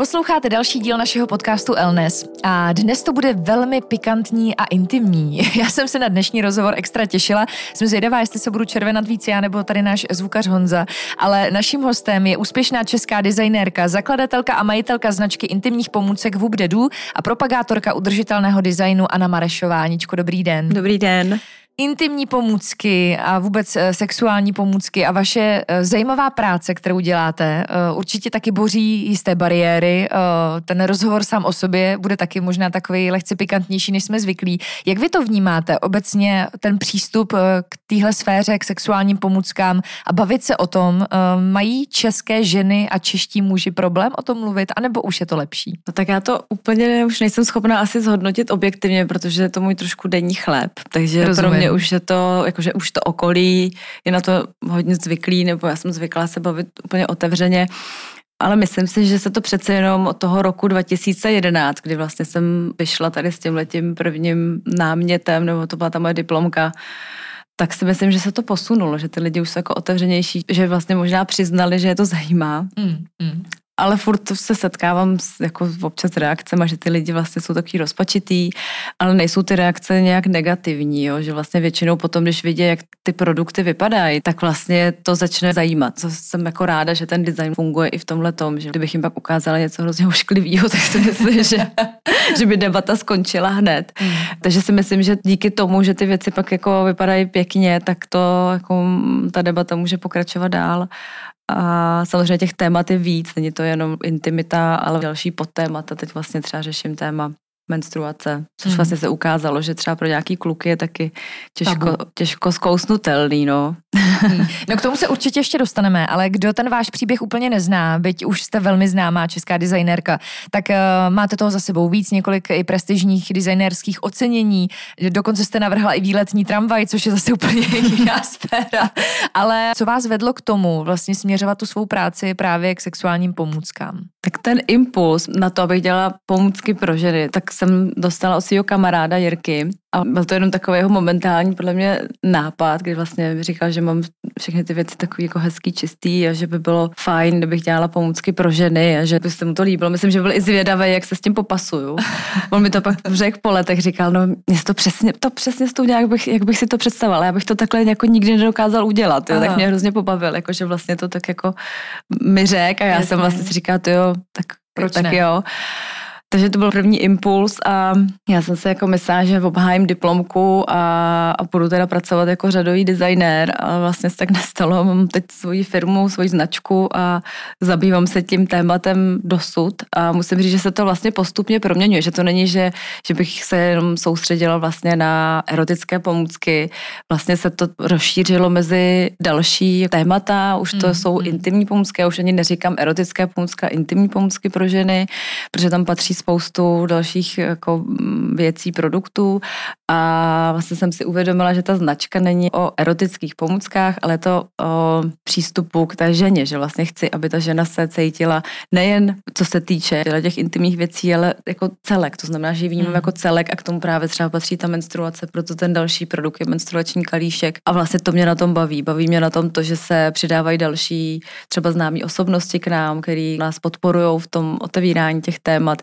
Posloucháte další díl našeho podcastu Elnes a dnes to bude velmi pikantní a intimní. Já jsem se na dnešní rozhovor extra těšila. Jsem zvědavá, jestli se budu červenat víc já nebo tady náš zvukař Honza. Ale naším hostem je úspěšná česká designérka, zakladatelka a majitelka značky intimních pomůcek Vubdedu a propagátorka udržitelného designu Anna Marešová. Aničko, dobrý den. Dobrý den intimní pomůcky a vůbec eh, sexuální pomůcky a vaše eh, zajímavá práce, kterou děláte, eh, určitě taky boří jisté bariéry. Ten rozhovor sám o sobě bude taky možná takový lehce pikantnější, než jsme zvyklí. Jak vy to vnímáte obecně, ten přístup k téhle sféře, k sexuálním pomůckám a bavit se o tom, mají české ženy a čeští muži problém o tom mluvit, anebo už je to lepší? No tak já to úplně už nejsem schopná asi zhodnotit objektivně, protože je to můj trošku denní chléb, takže Rozumím. pro mě už je to, jakože už to okolí je na to hodně zvyklý, nebo já jsem zvyklá se bavit úplně otevřeně. Ale myslím si, že se to přece jenom od toho roku 2011, kdy vlastně jsem vyšla tady s tím letím prvním námětem, nebo to byla ta moje diplomka, tak si myslím, že se to posunulo, že ty lidi už jsou jako otevřenější, že vlastně možná přiznali, že je to zajímá. Mm, mm ale furt se setkávám s jako občas reakcemi, že ty lidi vlastně jsou takový rozpačitý, ale nejsou ty reakce nějak negativní, jo? že vlastně většinou potom, když vidí, jak ty produkty vypadají, tak vlastně to začne zajímat. Co jsem jako ráda, že ten design funguje i v tomhle tom, že kdybych jim pak ukázala něco hrozně ošklivého, tak si myslím, že, že by debata skončila hned. Mm. Takže si myslím, že díky tomu, že ty věci pak jako vypadají pěkně, tak to jako ta debata může pokračovat dál. A samozřejmě těch témat je víc, není to jenom intimita, ale další podtémata. Teď vlastně třeba řeším téma menstruace, což hmm. vlastně se ukázalo, že třeba pro nějaký kluky je taky těžko, těžko zkousnutelný, no. Hmm. No k tomu se určitě ještě dostaneme, ale kdo ten váš příběh úplně nezná, byť už jste velmi známá česká designérka, tak uh, máte toho za sebou víc, několik i prestižních designérských ocenění, dokonce jste navrhla i výletní tramvaj, což je zase úplně jiná sféra. Ale co vás vedlo k tomu vlastně směřovat tu svou práci právě k sexuálním pomůckám? Tak ten impuls na to, abych dělala pomůcky pro ženy, tak jsem dostala od svého kamaráda Jirky a byl to jenom takový jeho momentální podle mě nápad, kdy vlastně mi říkal, že mám všechny ty věci takový jako hezký, čistý a že by bylo fajn, kdybych dělala pomůcky pro ženy a že by se mu to líbilo. Myslím, že byl i zvědavý, jak se s tím popasuju. On mi to pak řekl po letech, říkal, no mě to přesně, to přesně s tou nějak bych, jak bych si to představovala. Já bych to takhle jako nikdy nedokázal udělat. Jo. Tak mě hrozně pobavil, jako že vlastně to tak jako mi řekl a já Jasně. jsem vlastně si říkala, to jo, tak, Proč tak ne? jo. Takže to byl první impuls a já jsem se jako myslela, že obhájím diplomku a, a budu teda pracovat jako řadový designér a vlastně se tak nestalo. Mám teď svoji firmu, svoji značku a zabývám se tím tématem dosud a musím říct, že se to vlastně postupně proměňuje, že to není, že, že bych se jenom soustředila vlastně na erotické pomůcky. Vlastně se to rozšířilo mezi další témata, už to mm, jsou intimní pomůcky, já už ani neříkám erotické pomůcky, intimní pomůcky pro ženy, protože tam patří spoustu dalších jako mm, věcí, produktů a vlastně jsem si uvědomila, že ta značka není o erotických pomůckách, ale to o přístupu k té ženě, že vlastně chci, aby ta žena se cítila nejen co se týče těch intimních věcí, ale jako celek. To znamená, že ji vnímám hmm. jako celek a k tomu právě třeba patří ta menstruace, proto ten další produkt je menstruační kalíšek a vlastně to mě na tom baví. Baví mě na tom to, že se přidávají další třeba známí osobnosti k nám, který nás podporují v tom otevírání těch témat.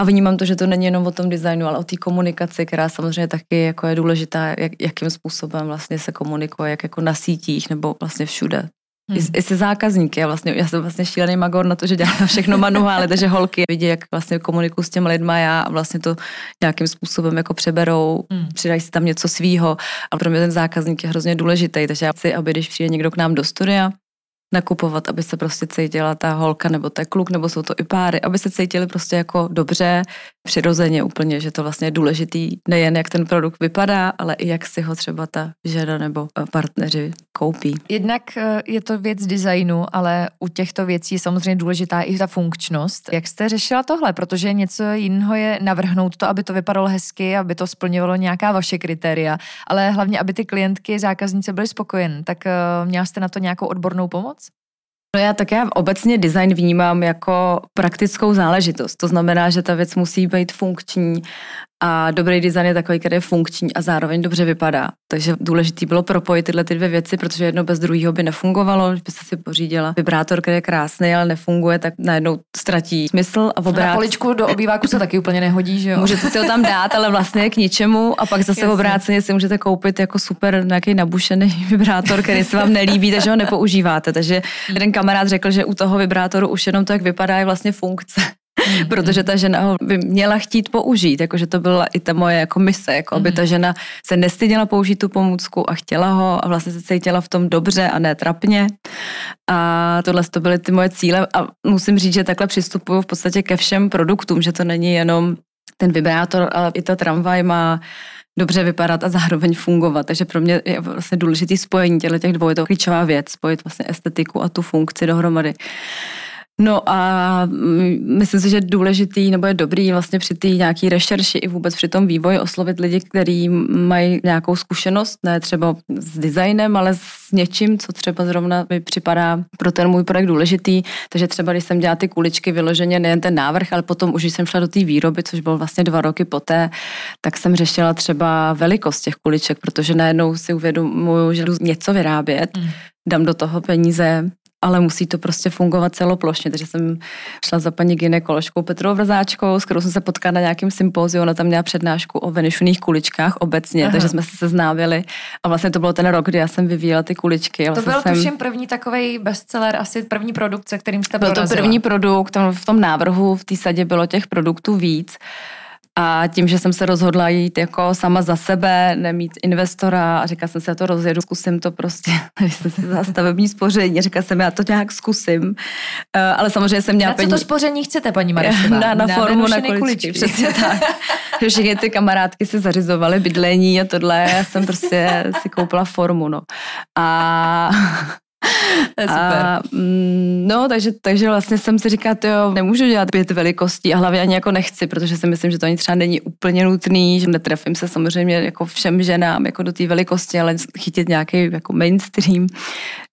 A vnímám to, že to není jenom o tom designu, ale o té komunikaci, která samozřejmě taky jako je důležitá, jak, jakým způsobem vlastně se komunikuje, jak jako na sítích nebo vlastně všude. Hmm. I, I se zákazníky. Já, vlastně, já jsem vlastně šílený magor na to, že dělám všechno manuály, takže holky vidí, jak vlastně komunikuju s těmi lidmi já a vlastně to nějakým způsobem jako přeberou, hmm. přidají si tam něco svýho a pro mě ten zákazník je hrozně důležitý, takže já chci, aby když přijde někdo k nám do studia, nakupovat, aby se prostě cítila ta holka nebo ten kluk, nebo jsou to i páry, aby se cítili prostě jako dobře, přirozeně úplně, že to vlastně je důležitý nejen jak ten produkt vypadá, ale i jak si ho třeba ta žena nebo partneři koupí. Jednak eh, je to věc designu, ale u těchto věcí je samozřejmě důležitá i ta funkčnost. Jak jste řešila tohle? Protože něco jiného je navrhnout to, aby to vypadalo hezky, aby to splňovalo nějaká vaše kritéria, ale hlavně, aby ty klientky, zákaznice byly spokojené. Tak eh, měla jste na to nějakou odbornou pomoc? No já tak já obecně design vnímám jako praktickou záležitost. To znamená, že ta věc musí být funkční a dobrý design je takový, který je funkční a zároveň dobře vypadá. Takže důležité bylo propojit tyhle ty dvě věci, protože jedno bez druhého by nefungovalo. Když byste si pořídila vibrátor, který je krásný, ale nefunguje, tak najednou ztratí smysl. A obrát... Na poličku do obýváku se taky úplně nehodí, že jo? Můžete si ho tam dát, ale vlastně je k ničemu a pak zase v obráceně si můžete koupit jako super nějaký nabušený vibrátor, který se vám nelíbí, takže ho nepoužíváte. Takže jeden kamarád řekl, že u toho vibrátoru už jenom to, jak vypadá, je vlastně funkce. Mm-hmm. protože ta žena ho by měla chtít použít, jakože to byla i ta moje jako mise, jako aby ta mm-hmm. žena se nestyděla použít tu pomůcku a chtěla ho a vlastně se cítila v tom dobře a ne trapně. A tohle to byly ty moje cíle a musím říct, že takhle přistupuju v podstatě ke všem produktům, že to není jenom ten vibrátor, ale i ta tramvaj má dobře vypadat a zároveň fungovat. Takže pro mě je vlastně důležitý spojení těchto těch dvou, je to klíčová věc, spojit vlastně estetiku a tu funkci dohromady. No a myslím si, že je důležitý nebo je dobrý vlastně při té nějaký rešerši i vůbec při tom vývoji oslovit lidi, kteří mají nějakou zkušenost, ne třeba s designem, ale s něčím, co třeba zrovna mi připadá pro ten můj projekt důležitý. Takže třeba, když jsem dělala ty kuličky vyloženě, nejen ten návrh, ale potom už, když jsem šla do té výroby, což bylo vlastně dva roky poté, tak jsem řešila třeba velikost těch kuliček, protože najednou si uvědomuju, že jdu něco vyrábět, mm. dám do toho peníze, ale musí to prostě fungovat celoplošně. Takže jsem šla za paní ginekoložkou Petrou Vrzáčkou, s kterou jsem se potkala na nějakém sympóziu, ona tam měla přednášku o venišuných kuličkách obecně, Aha. takže jsme se seznámili a vlastně to byl ten rok, kdy já jsem vyvíjela ty kuličky. To vlastně byl jsem... tuším první takový bestseller, asi první produkt, se kterým jste Byl to první produkt, v tom návrhu v té sadě bylo těch produktů víc. A tím, že jsem se rozhodla jít jako sama za sebe, nemít investora a říkala jsem si, já to rozjedu, zkusím to prostě, jsem si za stavební spoření, říkala jsem, já to nějak zkusím. Uh, ale samozřejmě jsem měla Na co to spoření chcete, paní Marešová? Na, na, na formu, na kuličky, kuličky, přesně tak. Všichni ty kamarádky si zařizovaly bydlení a tohle, já jsem prostě si koupila formu, no. A a, mm, no, takže, takže vlastně jsem si říkala, jo, nemůžu dělat pět velikostí a hlavně ani jako nechci, protože si myslím, že to ani třeba není úplně nutný, že netrefím se samozřejmě jako všem ženám jako do té velikosti, ale chytit nějaký jako mainstream.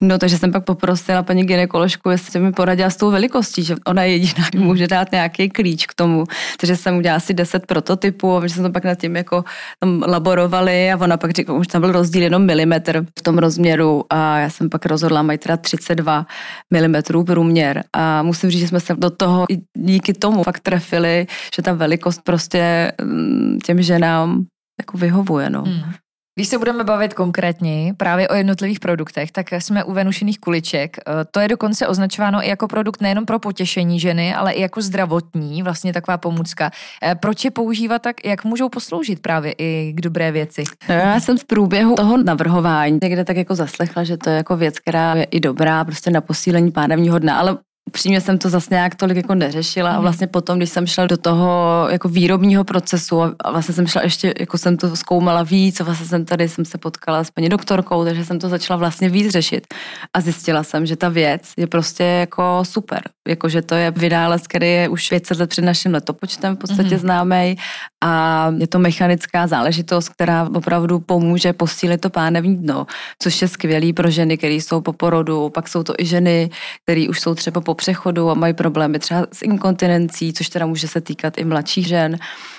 No, takže jsem pak poprosila paní ginekoložku, jestli mi poradila s tou velikostí, že ona je jediná, může dát nějaký klíč k tomu. Takže jsem udělala asi 10 prototypů a že jsem to pak nad tím jako tam laborovali a ona pak říkala, už tam byl rozdíl jenom milimetr v tom rozměru a já jsem pak rozhodla, mají teda 32 mm průměr a musím říct, že jsme se do toho i díky tomu fakt trefili, že ta velikost prostě mm, těm ženám jako vyhovuje. No. Hmm. Když se budeme bavit konkrétně právě o jednotlivých produktech, tak jsme u venušených kuliček. E, to je dokonce označováno i jako produkt nejenom pro potěšení ženy, ale i jako zdravotní, vlastně taková pomůcka. E, proč je používat tak, jak můžou posloužit právě i k dobré věci? No, já jsem v průběhu toho navrhování někde tak jako zaslechla, že to je jako věc, která je i dobrá prostě na posílení pánevního dna, ale upřímně jsem to zase nějak tolik jako neřešila a mhm. vlastně potom, když jsem šla do toho jako výrobního procesu a vlastně jsem šla ještě, jako jsem to zkoumala víc a vlastně jsem tady, jsem se potkala s paní doktorkou, takže jsem to začala vlastně víc řešit a zjistila jsem, že ta věc je prostě jako super, jako že to je vynález, který je už 500 let před naším letopočtem v podstatě mm-hmm. známý a je to mechanická záležitost, která opravdu pomůže posílit to pánevní dno, což je skvělý pro ženy, které jsou po porodu, pak jsou to i ženy, které už jsou třeba po přechodu a mají problémy třeba s inkontinencí, což teda může se týkat i mladších žen.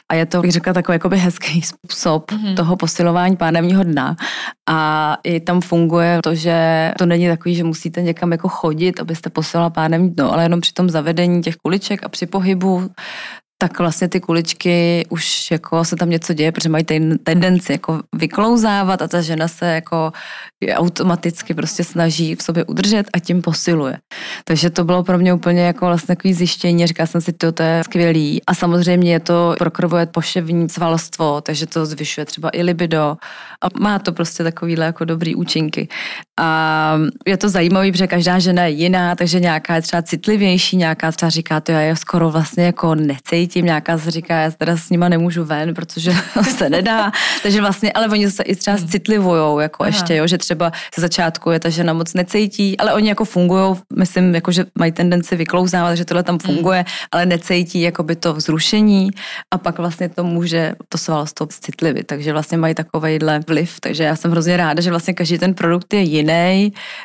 A je to, bych řekla, takový jakoby hezký způsob mm-hmm. toho posilování pánevního dna. A i tam funguje to, že to není takový, že musíte někam jako chodit, abyste posilovala pánevní dno, ale jenom při tom zavedení těch kuliček a při pohybu tak vlastně ty kuličky už jako se tam něco děje, protože mají ten, tendenci jako vyklouzávat a ta žena se jako automaticky prostě snaží v sobě udržet a tím posiluje. Takže to bylo pro mě úplně jako vlastně takový zjištění, říkala jsem si, to, to je skvělý. A samozřejmě je to prokrvuje poševní svalstvo, takže to zvyšuje třeba i libido a má to prostě takovýhle jako dobrý účinky. A je to zajímavé, protože každá žena je jiná, takže nějaká je třeba citlivější, nějaká třeba říká, to já je skoro vlastně jako necítím, nějaká se říká, já teda s nima nemůžu ven, protože se nedá. takže vlastně, ale oni se i třeba citlivujou, jako Aha. ještě, jo, že třeba ze začátku je ta žena moc necítí, ale oni jako fungují, myslím, jako, že mají tendenci vyklouzávat, že tohle tam hmm. funguje, ale necítí jako by to vzrušení a pak vlastně to může to svalstvo citlivit, takže vlastně mají takovejhle vliv, takže já jsem hrozně ráda, že vlastně každý ten produkt je jiný,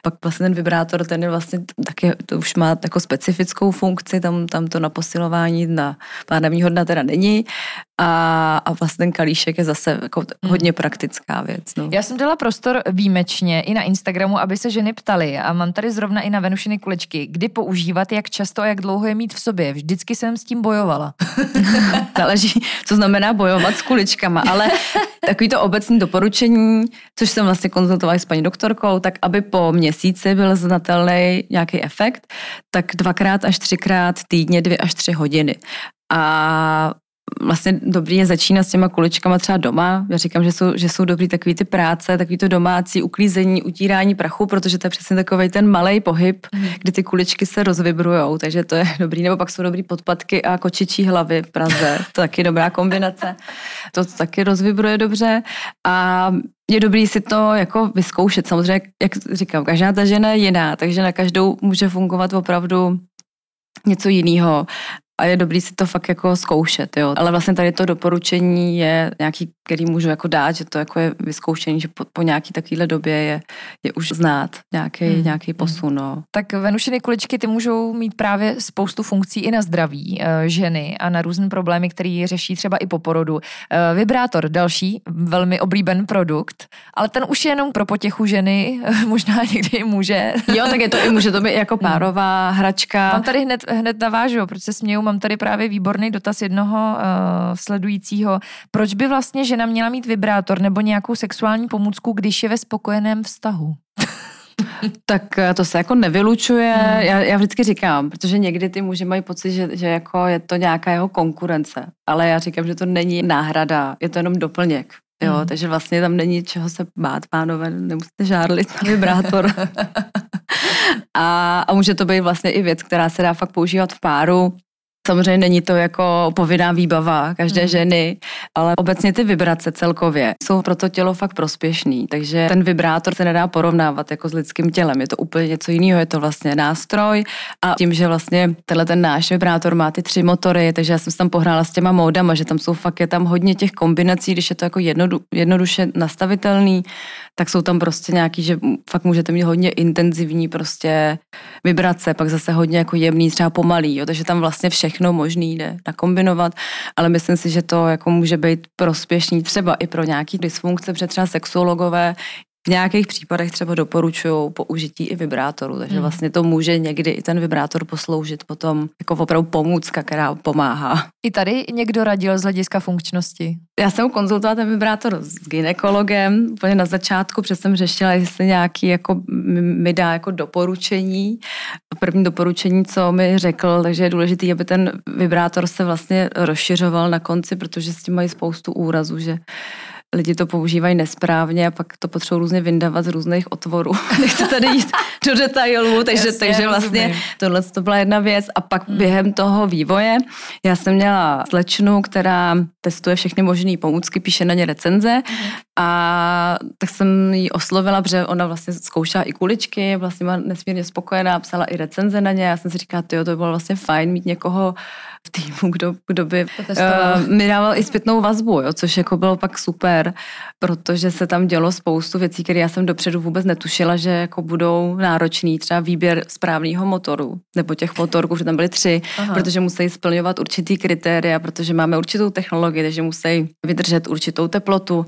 pak vlastně ten vibrátor, ten je vlastně taky, to už má jako specifickou funkci, tam, tam to na posilování na pánevní hodna teda není a, a vlastně ten kalíšek je zase jako hmm. hodně praktická věc. No. Já jsem dala prostor výjimečně i na Instagramu, aby se ženy ptaly a mám tady zrovna i na Venušiny kulečky, kdy používat, jak často a jak dlouho je mít v sobě. Vždycky jsem s tím bojovala. Záleží, co znamená bojovat s kuličkama, ale takový to obecní doporučení, což jsem vlastně konzultovala s paní doktorkou, tak aby po měsíci byl znatelný nějaký efekt, tak dvakrát až třikrát týdně dvě až tři hodiny. A vlastně dobrý je začínat s těma kuličkama třeba doma. Já říkám, že jsou, že jsou dobrý takový ty práce, takový to domácí uklízení, utírání prachu, protože to je přesně takový ten malý pohyb, mm. kdy ty kuličky se rozvibrujou, takže to je dobrý. Nebo pak jsou dobrý podpatky a kočičí hlavy v Praze. To je taky dobrá kombinace. To taky rozvibruje dobře. A je dobrý si to jako vyzkoušet. Samozřejmě, jak říkám, každá ta žena je jiná, takže na každou může fungovat opravdu něco jiného a je dobrý si to fakt jako zkoušet, jo. Ale vlastně tady to doporučení je nějaký, který můžu jako dát, že to jako je vyzkoušení, že po, po nějaký takovéhle době je, je už znát nějaký, hmm. nějaký hmm. posun, no. Tak venušiny kuličky ty můžou mít právě spoustu funkcí i na zdraví e, ženy a na různé problémy, které řeší třeba i po porodu. E, vibrátor, další velmi oblíben produkt, ale ten už je jenom pro potěchu ženy, možná někdy může. Jo, tak je to i může to být jako hmm. párová hračka. Mám tady hned, hned navážu, protože se směju mám tady právě výborný dotaz jednoho uh, sledujícího. Proč by vlastně žena měla mít vibrátor nebo nějakou sexuální pomůcku, když je ve spokojeném vztahu? tak eh, to se jako nevylučuje. Hmm. Já, já vždycky říkám, protože někdy ty muži mají pocit, že, že jako je to nějaká jeho konkurence. Ale já říkám, že to není náhrada, je to jenom doplněk. Jo, hmm. takže vlastně tam není čeho se bát, pánové, nemusíte žárlit na vibrátor. a, a může to být vlastně i věc, která se dá fakt používat v páru. Samozřejmě není to jako povinná výbava každé mm. ženy, ale obecně ty vibrace celkově jsou pro to tělo fakt prospěšný, takže ten vibrátor se nedá porovnávat jako s lidským tělem, je to úplně něco jiného, je to vlastně nástroj a tím, že vlastně tenhle ten náš vibrátor má ty tři motory, takže já jsem se tam pohrála s těma módama, že tam jsou fakt, je tam hodně těch kombinací, když je to jako jednodu, jednoduše nastavitelný, tak jsou tam prostě nějaký, že fakt můžete mít hodně intenzivní prostě vibrace, pak zase hodně jako jemný, třeba pomalý, jo, takže tam vlastně všechno možný jde nakombinovat, ale myslím si, že to jako může být prospěšný třeba i pro nějaký dysfunkce, protože třeba sexuologové v nějakých případech třeba doporučují použití i vibrátoru, takže hmm. vlastně to může někdy i ten vibrátor posloužit potom jako opravdu pomůcka, která pomáhá. I tady někdo radil z hlediska funkčnosti? Já jsem konzultovala ten vibrátor s ginekologem úplně na začátku, protože jsem řešila, jestli nějaký jako mi dá jako doporučení. První doporučení, co mi řekl, takže je důležité, aby ten vibrátor se vlastně rozšiřoval na konci, protože s tím mají spoustu úrazů, že lidi to používají nesprávně a pak to potřebují různě vyndávat z různých otvorů. Nechci tady jít do detailů, takže, Jasně, takže vlastně tohle to byla jedna věc. A pak hmm. během toho vývoje já jsem měla slečnu, která testuje všechny možné pomůcky, píše na ně recenze hmm. a tak jsem ji oslovila, protože ona vlastně zkoušela i kuličky, vlastně byla nesmírně spokojená, psala i recenze na ně. Já jsem si říkala, to to bylo vlastně fajn mít někoho v týmu, kdo, kdo by uh, mi dával i zpětnou vazbu, jo, což jako bylo pak super, protože se tam dělo spoustu věcí, které já jsem dopředu vůbec netušila, že jako budou náročný, třeba výběr správného motoru, nebo těch motorů, že tam byly tři, Aha. protože musí splňovat určitý kritéria, protože máme určitou technologii, takže musí vydržet určitou teplotu.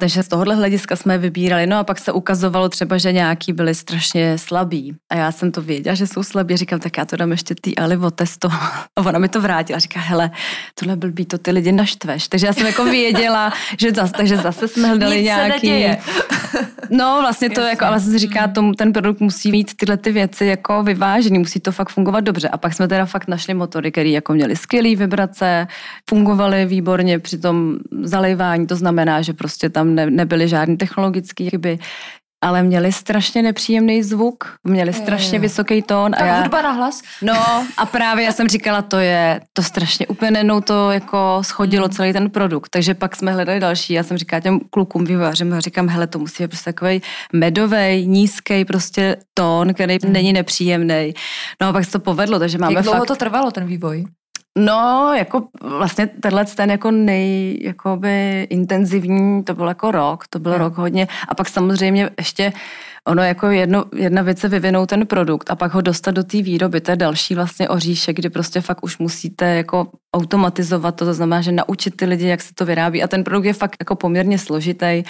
Takže z tohohle hlediska jsme vybírali. No a pak se ukazovalo třeba, že nějaký byli strašně slabí. A já jsem to věděla, že jsou slabí. Říkám, tak já to dám ještě tý Alivo testo. A ona mi to vrátila. Říká, hele, tohle blbý, to ty lidi naštveš. Takže já jsem jako věděla, že zase, takže zase jsme hledali Nic nějaký... No, vlastně to Jasně. jako, ale se říká, tomu, ten produkt musí mít tyhle ty věci jako vyvážený, musí to fakt fungovat dobře. A pak jsme teda fakt našli motory, které jako měly skvělé vibrace, fungovaly výborně při tom zalejvání, to znamená, že prostě tam ne, nebyly žádné technologické chyby. ale měli strašně nepříjemný zvuk, měli strašně jo. vysoký tón. Tak a já, hudba na hlas. No a právě já jsem říkala, to je, to strašně úplně nenou to jako schodilo Hmm. celý ten produkt. Takže pak jsme hledali další. Já jsem říkala těm klukům vývojářům, a říkám, hele, to musí být prostě takový medový, nízký prostě tón, který není nepříjemný. No a pak se to povedlo, takže máme Hmm. Jak dlouho fakt... to trvalo, ten vývoj? No, jako vlastně tenhle ten jako nej, jakoby intenzivní, to byl jako rok, to byl Jo. rok hodně. A pak samozřejmě ještě ono jako jedno, jedna věc je vyvinout ten produkt a pak ho dostat do té výroby, to je další vlastně oříšek, kdy prostě fakt už musíte jako automatizovat to, to znamená, že naučit ty lidi, jak se to vyrábí a ten produkt je fakt jako poměrně složitý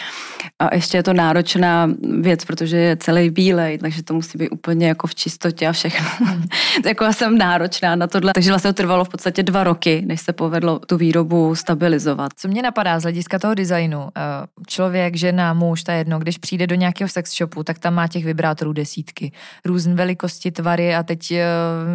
a ještě je to náročná věc, protože je celý bílej, takže to musí být úplně jako v čistotě a všechno. jako já jsem náročná na tohle, takže vlastně to trvalo v podstatě dva roky, než se povedlo tu výrobu stabilizovat. Co mě napadá z hlediska toho designu, eh, člověk, žena, muž, je jedno, když přijde do nějakého sex shopu, tak tam má těch vibrátorů desítky. Různé velikosti, tvary a teď eh,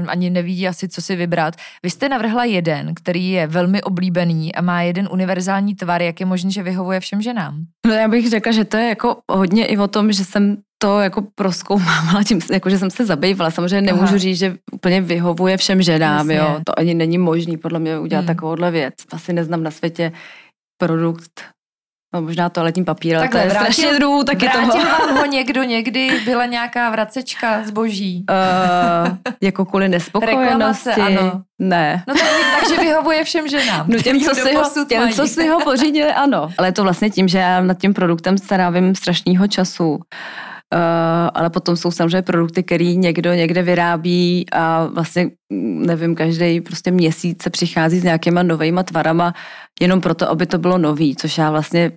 ani neví asi, co si vybrat. Vy jste navrhla jeden, který je velmi oblíbený a má jeden univerzální tvar, jak je možné, že vyhovuje všem ženám. No já bych řekla, že to je jako hodně i o tom, že jsem to jako proskoumávala, tím, jako že jsem se zabývala. Samozřejmě nemůžu Aha. říct, že úplně vyhovuje všem ženám, Jasně. jo. To ani není možný podle mě udělat hmm. takovouhle věc. Asi neznám na světě produkt, no možná toaletní papír, ale to je vrátil- strašně druhů taky toho. Vrátil vám ho někdo někdy, byla nějaká vracečka zboží. Uh, jako kvůli nespokojenosti. Reklamace, ano. Ne. No to, takže vyhovuje všem ženám. No těm, co si ho, těm, mají. co si ho pořídili, ano. Ale je to vlastně tím, že já nad tím produktem strávím strašného času. Uh, ale potom jsou samozřejmě produkty, který někdo někde vyrábí a vlastně, mm, nevím, každý prostě měsíc se přichází s nějakýma novejma tvarama, jenom proto, aby to bylo nový, což já vlastně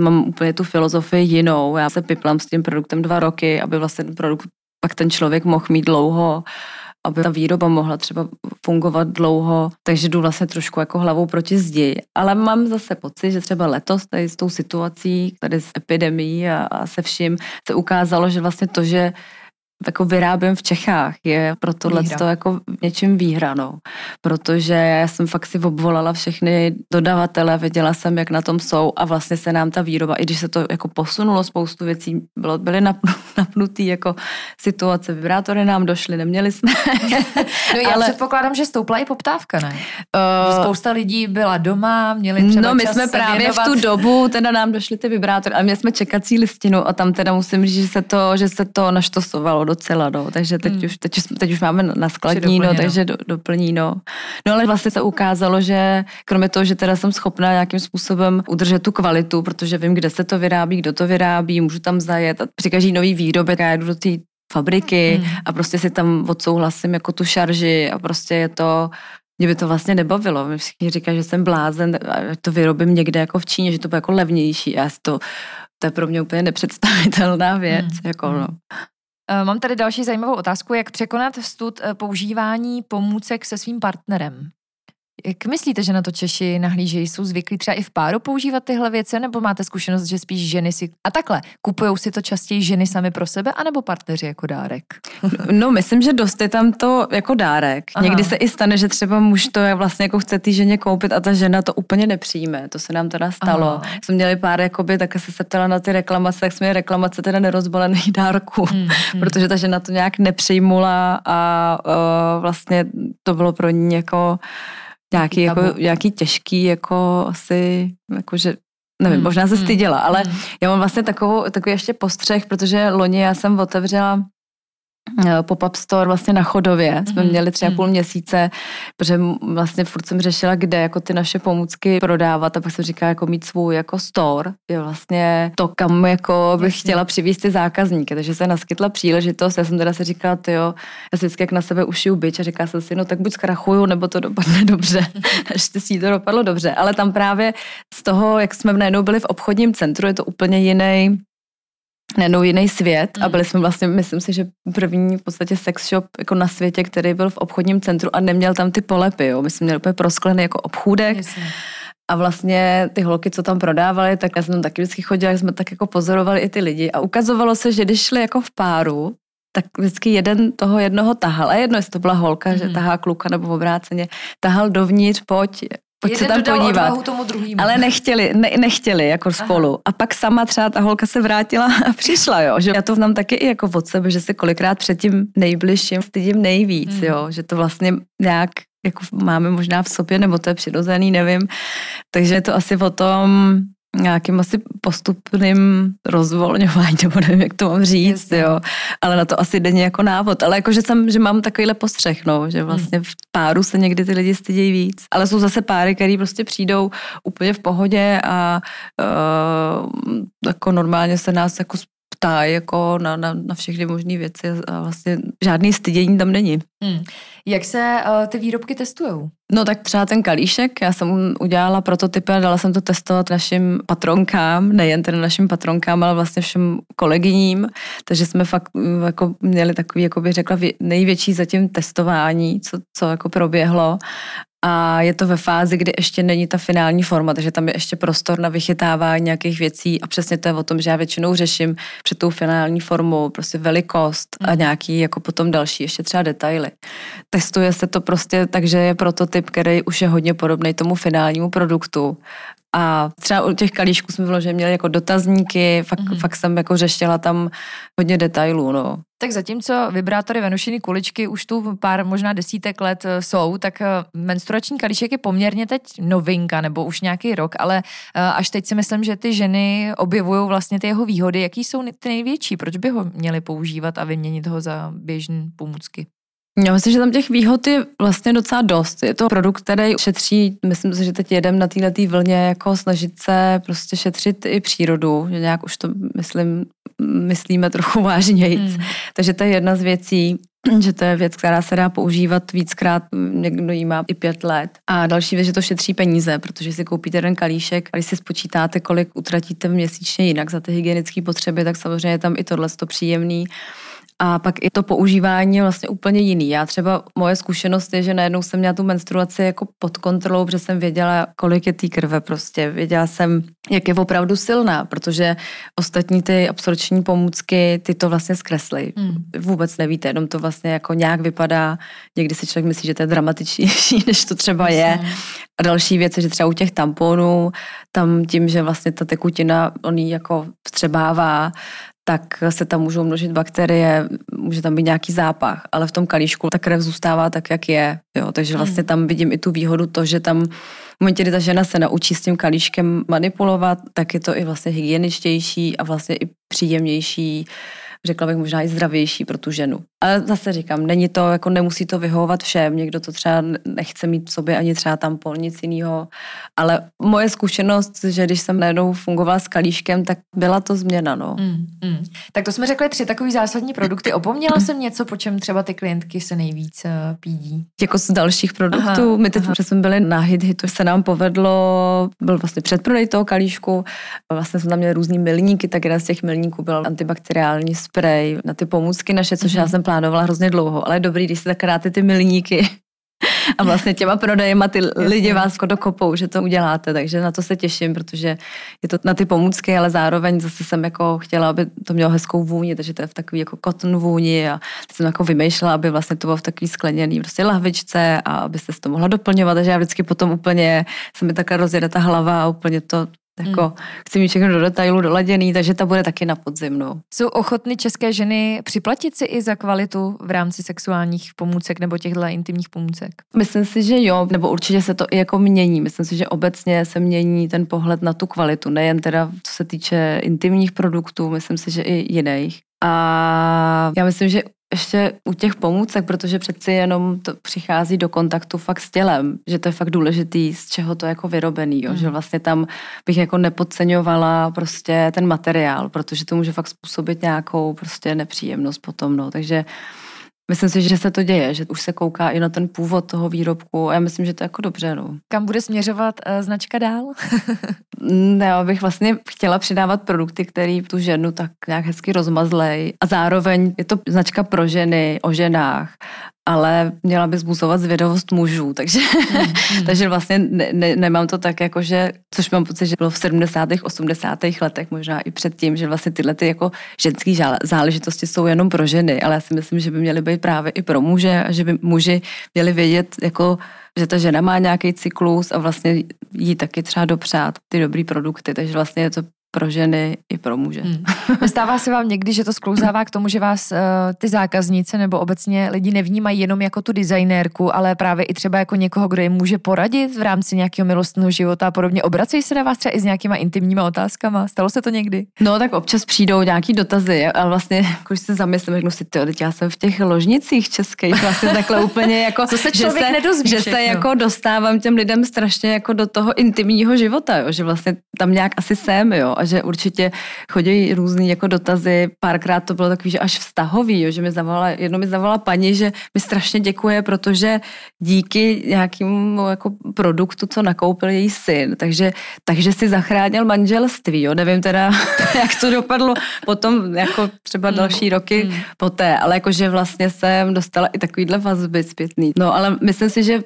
mám úplně tu filozofii jinou. Já se piplám s tím produktem dva roky, aby vlastně ten produkt pak ten člověk mohl mít dlouho, aby ta výroba mohla třeba fungovat dlouho, takže jdu vlastně trošku jako hlavou proti zdi. Ale mám zase pocit, že třeba letos tady s tou situací, tady s epidemií a, a se vším, se ukázalo, že vlastně to, že jako vyrábím v Čechách, je pro tohle to jako něčím výhra, no. Protože já jsem fakt si obvolala všechny dodavatele, věděla jsem, jak na tom jsou a vlastně se nám ta výroba, i když se to jako posunulo, spoustu věcí bylo, byly napnu, napnutý jako situace, vibrátory nám došly, neměli jsme. No já ale- předpokládám, že stoupla i poptávka, ne? Že Uh, spousta lidí byla doma, měli třeba No, my čas jsme právě věnovat. v tu dobu, teda nám došly ty vibrátory a měli jsme čekací listinu a tam teda musím říct, že se to, že se to naštosovalo docela, no. Takže teď, Hmm. už, teď, už, teď už máme na skladní, no, takže do, doplní, no. No ale vlastně se ukázalo, že kromě toho, že teda jsem schopná nějakým způsobem udržet tu kvalitu, protože vím, kde se to vyrábí, kdo to vyrábí, můžu tam zajet a při každý nový výrobě já jdu do té fabriky Hmm. a prostě si tam odsouhlasím jako tu šarži a prostě je to, mě by to vlastně nebavilo. Mě všichni říkají, že jsem blázen, to vyrobím někde jako v Číně, že to bude jako levnější. Já si to, to je pro mě úplně nepředstavitelná věc. Hmm. Jako, no. Eh, Mám tady další zajímavou otázku, jak překonat stud eh, používání pomůcek se svým partnerem. Jak myslíte, že na to Češi nahlížejí? Jsou zvyklí třeba i v páru používat tyhle věci, nebo máte zkušenost, že spíš ženy si... A takhle, kupují si to častěji ženy sami pro sebe, anebo partneři jako dárek? no, myslím, že dost je tam to jako dárek. Aha. Někdy se i stane, že třeba muž to je vlastně jako chce té ženě koupit a ta žena to úplně nepřijme. To se nám teda stalo. Aha. Jsme měli pár, jakoby, tak se se ptala na ty reklamace, tak jsme měli reklamace teda nerozbalených dárků. Hmm, hmm. protože ta žena to nějak nepřijmula a uh, vlastně to bylo pro ní jako nějaký, jako, nějaký těžký, jako asi, jako že nevím, Hmm, možná se hmm, styděla, ale hmm. já mám vlastně takovou, takový ještě postřeh, protože loni já jsem otevřela pop-up store vlastně na Chodově. Jsme Mhm, měli tři a půl mhm. měsíce, protože vlastně furt jsem řešila, kde jako ty naše pomůcky prodávat a pak jsem říkala, jako mít svůj jako store je vlastně to, kam jako bych Jasně. chtěla přivést ty zákazníky. Takže se naskytla příležitost. Já jsem teda si říkala, ty jo, já si vždycky jak na sebe ušiju byč a říká jsem si, no tak buď zkrachuju, nebo to dopadne dobře. Naštěstí to dopadlo dobře. Ale tam právě z toho, jak jsme najednou byli v obchodním centru, je to úplně jiný najednou jiný svět a Mm. byli jsme vlastně, myslím si, že první v podstatě sex shop jako na světě, který byl v obchodním centru a neměl tam ty polepy, jo. My jsme měli úplně prosklený jako obchůdek Jasně. a vlastně ty holky, co tam prodávaly, tak já jsem tam taky vždycky chodila, jsme tak jako pozorovali i ty lidi a ukazovalo se, že když šli jako v páru, tak vždycky jeden toho jednoho tahal. A jedno, jestli to byla holka, mm. že Mhm. tahá kluka nebo obráceně, tahal dovnitř, pojď, pojď se tam podívat. tomu Ale nechtěli, ne, nechtěli jako spolu. Aha. A pak sama třeba ta holka se vrátila a přišla, jo. Že já to znám taky i jako od sebe, že se kolikrát před tím nejbližším stydím nejvíc, hmm. jo. Že to vlastně nějak jako máme možná v sobě, nebo to je přirozený, nevím. Takže je to asi o tom, nějakým asi postupným rozvolňování, nebo nevím, jak to mám říct, jo. Ale na to asi denně jako návod. Ale jako, že, jsem, že mám takovýhle postřeh, no, že vlastně hmm. v páru se někdy ty lidi stydějí víc. Ale jsou zase páry, které prostě přijdou úplně v pohodě a uh, jako normálně se nás jako ptají jako na, na, na všechny možné věci a vlastně žádný stydění tam není. Hmm. Jak se uh, ty výrobky testují? No tak třeba ten kalíšek, já jsem udělala prototypy a dala jsem to testovat našim patronkám, nejen tedy našim patronkám, ale vlastně všem kolegyním, takže jsme fakt mm, jako měli takový, jako bych řekla, největší zatím testování, co, co jako proběhlo a je to ve fázi, kdy ještě není ta finální forma, takže tam je ještě prostor na vychytávání nějakých věcí a přesně to je o tom, že já většinou řeším před tou finální formou prostě velikost a mhm. nějaký jako potom další ještě třeba detaily. Testuje se to prostě takže je prototyp, který už je hodně podobný tomu finálnímu produktu a třeba u těch kalíšků jsme vyloženě měli jako dotazníky, fakt, mm-hmm. fakt jsem jako řešila tam hodně detailů, no. Tak zatímco vibrátory Venušiny kuličky už tu pár možná desítek let eh, jsou, tak eh, menstruační kalíšek je poměrně teď novinka nebo už nějaký rok, ale eh, až teď si myslím, že ty ženy objevují vlastně ty jeho výhody. Jaký jsou ty největší? Proč by ho měli používat a vyměnit ho za běžné pomůcky? Já myslím, že tam těch výhod je vlastně docela dost. Je to produkt, který šetří, myslím si, že teď jedem na této vlně, jako snažit se prostě šetřit i přírodu, že nějak už to myslím, myslíme trochu vážnějíc. Hmm. Takže to je jedna z věcí, že to je věc, která se dá používat víckrát, někdo jí má i pět let. A další věc, že to šetří peníze, protože si koupíte jeden kalíšek a když si spočítáte, kolik utratíte měsíčně jinak za ty hygienické potřeby, tak samozřejmě je tam i tohle to příjemný. A pak i to používání je vlastně úplně jiný. Já třeba, moje zkušenost je, že najednou jsem měla tu menstruaci jako pod kontrolou, protože jsem věděla, kolik je té krve prostě. Věděla jsem, jak je opravdu silná, protože ostatní ty absorční pomůcky, ty to vlastně zkreslí. Hmm. Vůbec nevíte, jenom to vlastně jako nějak vypadá. Někdy si člověk myslí, že to je dramatičnější, než to třeba je. A další věc je, že třeba u těch tamponů, tam tím, že vlastně ta tekutina, on ji jako vstřebává, tak se tam můžou množit bakterie, může tam být nějaký zápach, ale v tom kalíšku ta krev zůstává tak, jak je. Jo? Takže vlastně hmm. tam vidím i tu výhodu to, že tam v momentě, kdy ta žena se naučí s tím kalíškem manipulovat, tak je to i vlastně hygieničtější a vlastně i příjemnější řekla bych možná i zdravější pro tu ženu. Ale zase říkám, není to, jako nemusí to vyhovovat všem, někdo to třeba nechce mít v sobě ani třeba tam pol, nic jiného. Ale moje zkušenost, že když jsem najednou fungovala s kalíškem, tak byla to změna, no. Mm, mm. Tak to jsme řekli tři takový zásadní produkty. Opomněla jsem něco, po čem třeba ty klientky se nejvíc uh, pídí? Jako z dalších produktů. Aha, My teď, aha. jsme byli na hit, hitu se nám povedlo, byl vlastně předprodej toho kalíšku, vlastně jsme tam měli různý milníky, tak jeden z těch milníků byl antibakteriální spray na ty pomůcky naše, což mm-hmm. já mhm. jsem plánovala hrozně dlouho, ale je dobrý, když se tak dáte ty milníky a vlastně těma prodejema ty lidi vás dokopou, že to uděláte, takže na to se těším, protože je to na ty pomůcky, ale zároveň zase jsem jako chtěla, aby to mělo hezkou vůni, takže to je v takový jako cotton vůni a jsem jako vymýšlela, aby vlastně to bylo v takový skleněný prostě lahvičce a aby se to mohla doplňovat, takže já vždycky potom úplně se mi takhle rozjede ta hlava a úplně to jako hmm. chci mít všechno do detailu doladěný, takže ta bude taky na podzim. No. Jsou ochotny české ženy připlatit si i za kvalitu v rámci sexuálních pomůcek nebo těchto intimních pomůcek? Myslím si, že jo, nebo určitě se to i jako mění. Myslím si, že obecně se mění ten pohled na tu kvalitu, nejen teda co se týče intimních produktů, myslím si, že i jiných. A já myslím, že ještě u těch pomůcek, protože přeci jenom to přichází do kontaktu fakt s tělem, že to je fakt důležitý, z čeho to je jako vyrobený, jo? Mm. že vlastně tam bych jako nepodceňovala prostě ten materiál, protože to může fakt způsobit nějakou prostě nepříjemnost potom, no, takže Myslím si, že se to děje, že už se kouká i na ten původ toho výrobku a já myslím, že to je jako dobře. No. Kam bude směřovat uh, značka dál? ne, já bych vlastně chtěla přidávat produkty, které tu ženu tak nějak hezky rozmazlej a zároveň je to značka pro ženy, o ženách ale měla by zbuzovat zvědavost mužů, takže, mm, takže vlastně ne, ne, nemám to tak jako, že, což mám pocit, že bylo v 70. 80. letech, možná i předtím, že vlastně tyhle ty jako ženské záležitosti jsou jenom pro ženy, ale já si myslím, že by měly být právě i pro muže a že by muži měli vědět, jako že ta žena má nějaký cyklus a vlastně jí taky třeba dopřát ty dobrý produkty, takže vlastně je to pro ženy i pro muže. Hmm. Stává se vám někdy, že to sklouzává k tomu, že vás uh, ty zákazníci nebo obecně lidi nevnímají jenom jako tu designérku, ale právě i třeba jako někoho, kdo jim může poradit v rámci nějakého milostného života a podobně. Obracejí se na vás třeba i s nějakýma intimníma otázkama? Stalo se to někdy? No tak občas přijdou nějaký dotazy, ale vlastně, když se zamyslím, řeknu si, ty, já jsem v těch ložnicích českých vlastně takhle úplně jako, Co se že se, nedozví že se jako dostávám těm lidem strašně jako do toho intimního života, jo, že vlastně tam nějak asi jsem, jo, a že určitě chodí různý jako dotazy. Párkrát to bylo takový, že až vztahový, jo, že mi zavolala, jedno mi zavolala paní, že mi strašně děkuje, protože díky nějakému jako produktu, co nakoupil její syn, takže, takže si zachránil manželství, jo, nevím teda, jak to dopadlo potom jako třeba hmm. další roky mm. poté, ale jakože vlastně jsem dostala i takovýhle vazby zpětný. No ale myslím si, že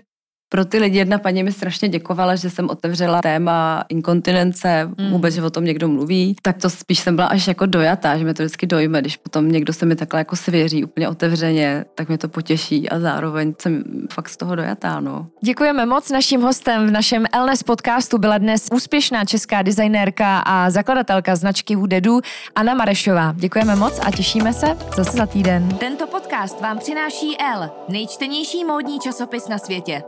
pro ty lidi jedna paní mi strašně děkovala, že jsem otevřela téma inkontinence, mm. vůbec, že o tom někdo mluví, tak to spíš jsem byla až jako dojatá, že mi to vždycky dojme, když potom někdo se mi takhle jako svěří úplně otevřeně, tak mě to potěší a zároveň jsem fakt z toho dojatá. No. Děkujeme moc. Naším hostem v našem Elnes podcastu byla dnes úspěšná česká designérka a zakladatelka značky Hudedu Anna Marešová. Děkujeme moc a těšíme se zase za týden. Tento podcast vám přináší L, nejčtenější módní časopis na světě.